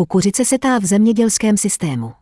Kukuřice setá v zemědělském systému.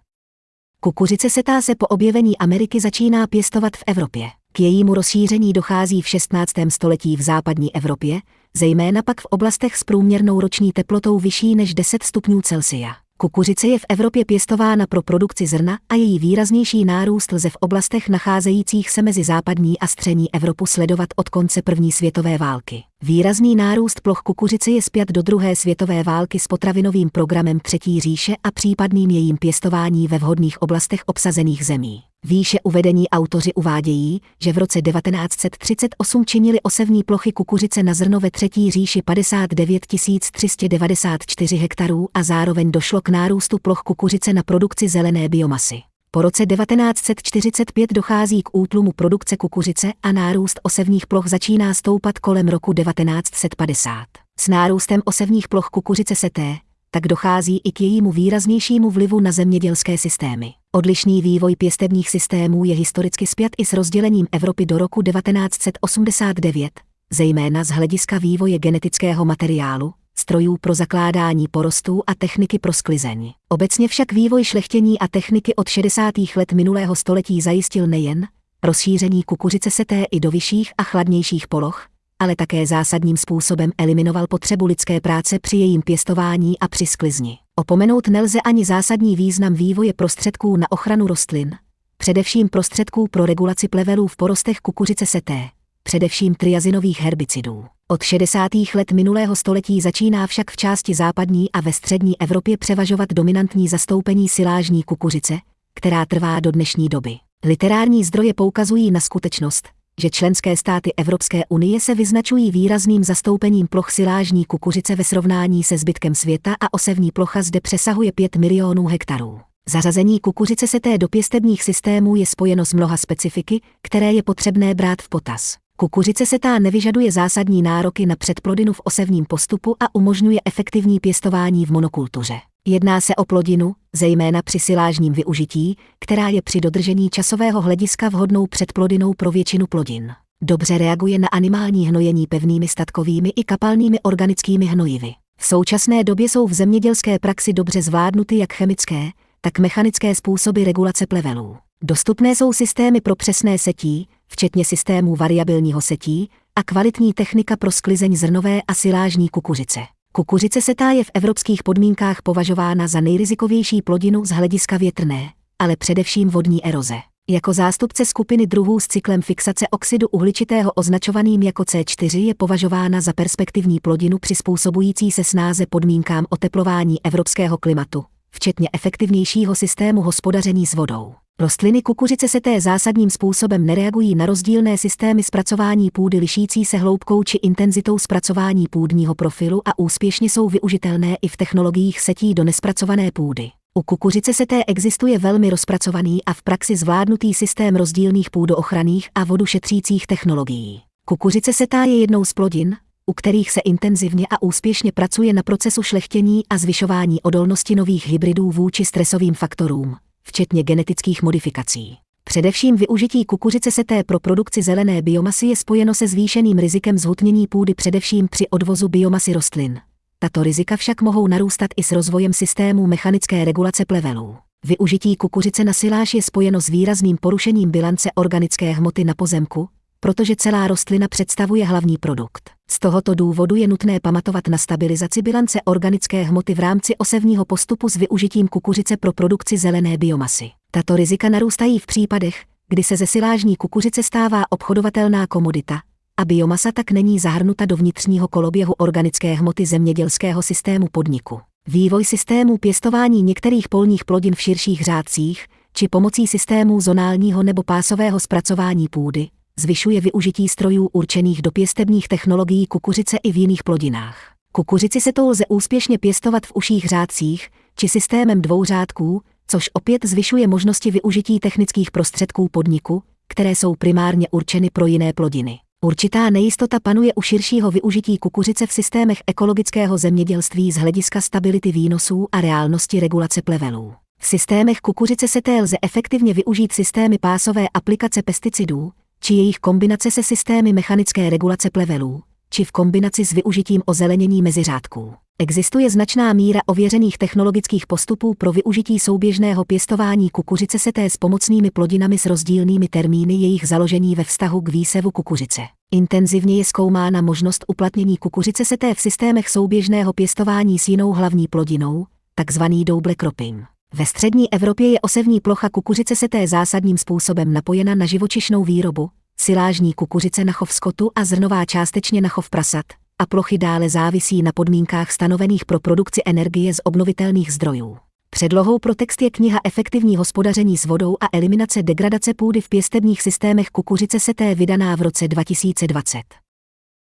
Kukuřice setá se po objevení Ameriky začíná pěstovat v Evropě. K jejímu rozšíření dochází v 16. století v západní Evropě, zejména pak v oblastech s průměrnou roční teplotou vyšší než 10 stupňů Celsia. Kukuřice je v Evropě pěstována pro produkci zrna a její výraznější nárůst lze v oblastech nacházejících se mezi západní a střední Evropu sledovat od konce první světové války. Výrazný nárůst ploch kukuřice je zpět do druhé světové války s potravinovým programem Třetí říše a případným jejím pěstování ve vhodných oblastech obsazených zemí. Výše uvedení autoři uvádějí, že v roce 1938 činili osevní plochy kukuřice na zrno ve Třetí říši 59 394 hektarů a zároveň došlo k nárůstu ploch kukuřice na produkci zelené biomasy. Po roce 1945 dochází k útlumu produkce kukuřice a nárůst osevních ploch začíná stoupat kolem roku 1950. S nárůstem osevních ploch kukuřice se té, tak dochází i k jejímu výraznějšímu vlivu na zemědělské systémy. Odlišný vývoj pěstebních systémů je historicky spjat i s rozdělením Evropy do roku 1989, zejména z hlediska vývoje genetického materiálu, strojů pro zakládání porostů a techniky pro sklizeň. Obecně však vývoj šlechtění a techniky od 60. let minulého století zajistil nejen rozšíření kukuřice seté i do vyšších a chladnějších poloh, ale také zásadním způsobem eliminoval potřebu lidské práce při jejím pěstování a při sklizni. Opomenout nelze ani zásadní význam vývoje prostředků na ochranu rostlin, především prostředků pro regulaci plevelů v porostech kukuřice seté, především triazinových herbicidů. Od 60. let minulého století začíná však v části západní a ve střední Evropě převažovat dominantní zastoupení silážní kukuřice, která trvá do dnešní doby. Literární zdroje poukazují na skutečnost, že členské státy Evropské unie se vyznačují výrazným zastoupením ploch silážní kukuřice ve srovnání se zbytkem světa a osevní plocha zde přesahuje 5 milionů hektarů. Zařazení kukuřice se té do pěstebních systémů je spojeno s mnoha specifiky, které je potřebné brát v potaz. Kukuřice setá nevyžaduje zásadní nároky na předplodinu v osevním postupu a umožňuje efektivní pěstování v monokultuře. Jedná se o plodinu, zejména při silážním využití, která je při dodržení časového hlediska vhodnou předplodinou pro většinu plodin. Dobře reaguje na animální hnojení pevnými statkovými i kapalnými organickými hnojivy. V současné době jsou v zemědělské praxi dobře zvládnuty jak chemické, tak mechanické způsoby regulace plevelů. Dostupné jsou systémy pro přesné setí, včetně systémů variabilního setí, a kvalitní technika pro sklizeň zrnové a silážní kukuřice. Kukuřice setá je v evropských podmínkách považována za nejrizikovější plodinu z hlediska větrné, ale především vodní eroze. Jako zástupce skupiny druhů s cyklem fixace oxidu uhličitého označovaným jako C4 je považována za perspektivní plodinu přizpůsobující se snáze podmínkám oteplování evropského klimatu, včetně efektivnějšího systému hospodaření s vodou. Rostliny kukuřice se té zásadním způsobem nereagují na rozdílné systémy zpracování půdy lišící se hloubkou či intenzitou zpracování půdního profilu a úspěšně jsou využitelné i v technologiích setí do nespracované půdy. U kukuřice se té existuje velmi rozpracovaný a v praxi zvládnutý systém rozdílných půdoochranných a vodu šetřících technologií. Kukuřice setá je jednou z plodin, u kterých se intenzivně a úspěšně pracuje na procesu šlechtění a zvyšování odolnosti nových hybridů vůči stresovým faktorům včetně genetických modifikací. Především využití kukuřice seté pro produkci zelené biomasy je spojeno se zvýšeným rizikem zhutnění půdy především při odvozu biomasy rostlin. Tato rizika však mohou narůstat i s rozvojem systému mechanické regulace plevelů. Využití kukuřice na siláž je spojeno s výrazným porušením bilance organické hmoty na pozemku, protože celá rostlina představuje hlavní produkt. Z tohoto důvodu je nutné pamatovat na stabilizaci bilance organické hmoty v rámci osevního postupu s využitím kukuřice pro produkci zelené biomasy. Tato rizika narůstají v případech, kdy se ze silážní kukuřice stává obchodovatelná komodita, a biomasa tak není zahrnuta do vnitřního koloběhu organické hmoty zemědělského systému podniku. Vývoj systémů pěstování některých polních plodin v širších řádcích, či pomocí systémů zonálního nebo pásového zpracování půdy, zvyšuje využití strojů určených do pěstebních technologií kukuřice i v jiných plodinách. Kukuřici se to lze úspěšně pěstovat v uších řádcích či systémem dvou řádků, což opět zvyšuje možnosti využití technických prostředků podniku, které jsou primárně určeny pro jiné plodiny. Určitá nejistota panuje u širšího využití kukuřice v systémech ekologického zemědělství z hlediska stability výnosů a reálnosti regulace plevelů. V systémech kukuřice se té lze efektivně využít systémy pásové aplikace pesticidů, či jejich kombinace se systémy mechanické regulace plevelů, či v kombinaci s využitím ozelenění meziřádků. Existuje značná míra ověřených technologických postupů pro využití souběžného pěstování kukuřice seté s pomocnými plodinami s rozdílnými termíny jejich založení ve vztahu k výsevu kukuřice. Intenzivně je zkoumána možnost uplatnění kukuřice seté v systémech souběžného pěstování s jinou hlavní plodinou, takzvaný double cropping. Ve střední Evropě je osevní plocha kukuřice seté zásadním způsobem napojena na živočišnou výrobu, silážní kukuřice na chov skotu a zrnová částečně na chov prasat, a plochy dále závisí na podmínkách stanovených pro produkci energie z obnovitelných zdrojů. Předlohou pro text je kniha Efektivní hospodaření s vodou a eliminace degradace půdy v pěstebních systémech kukuřice seté vydaná v roce 2020.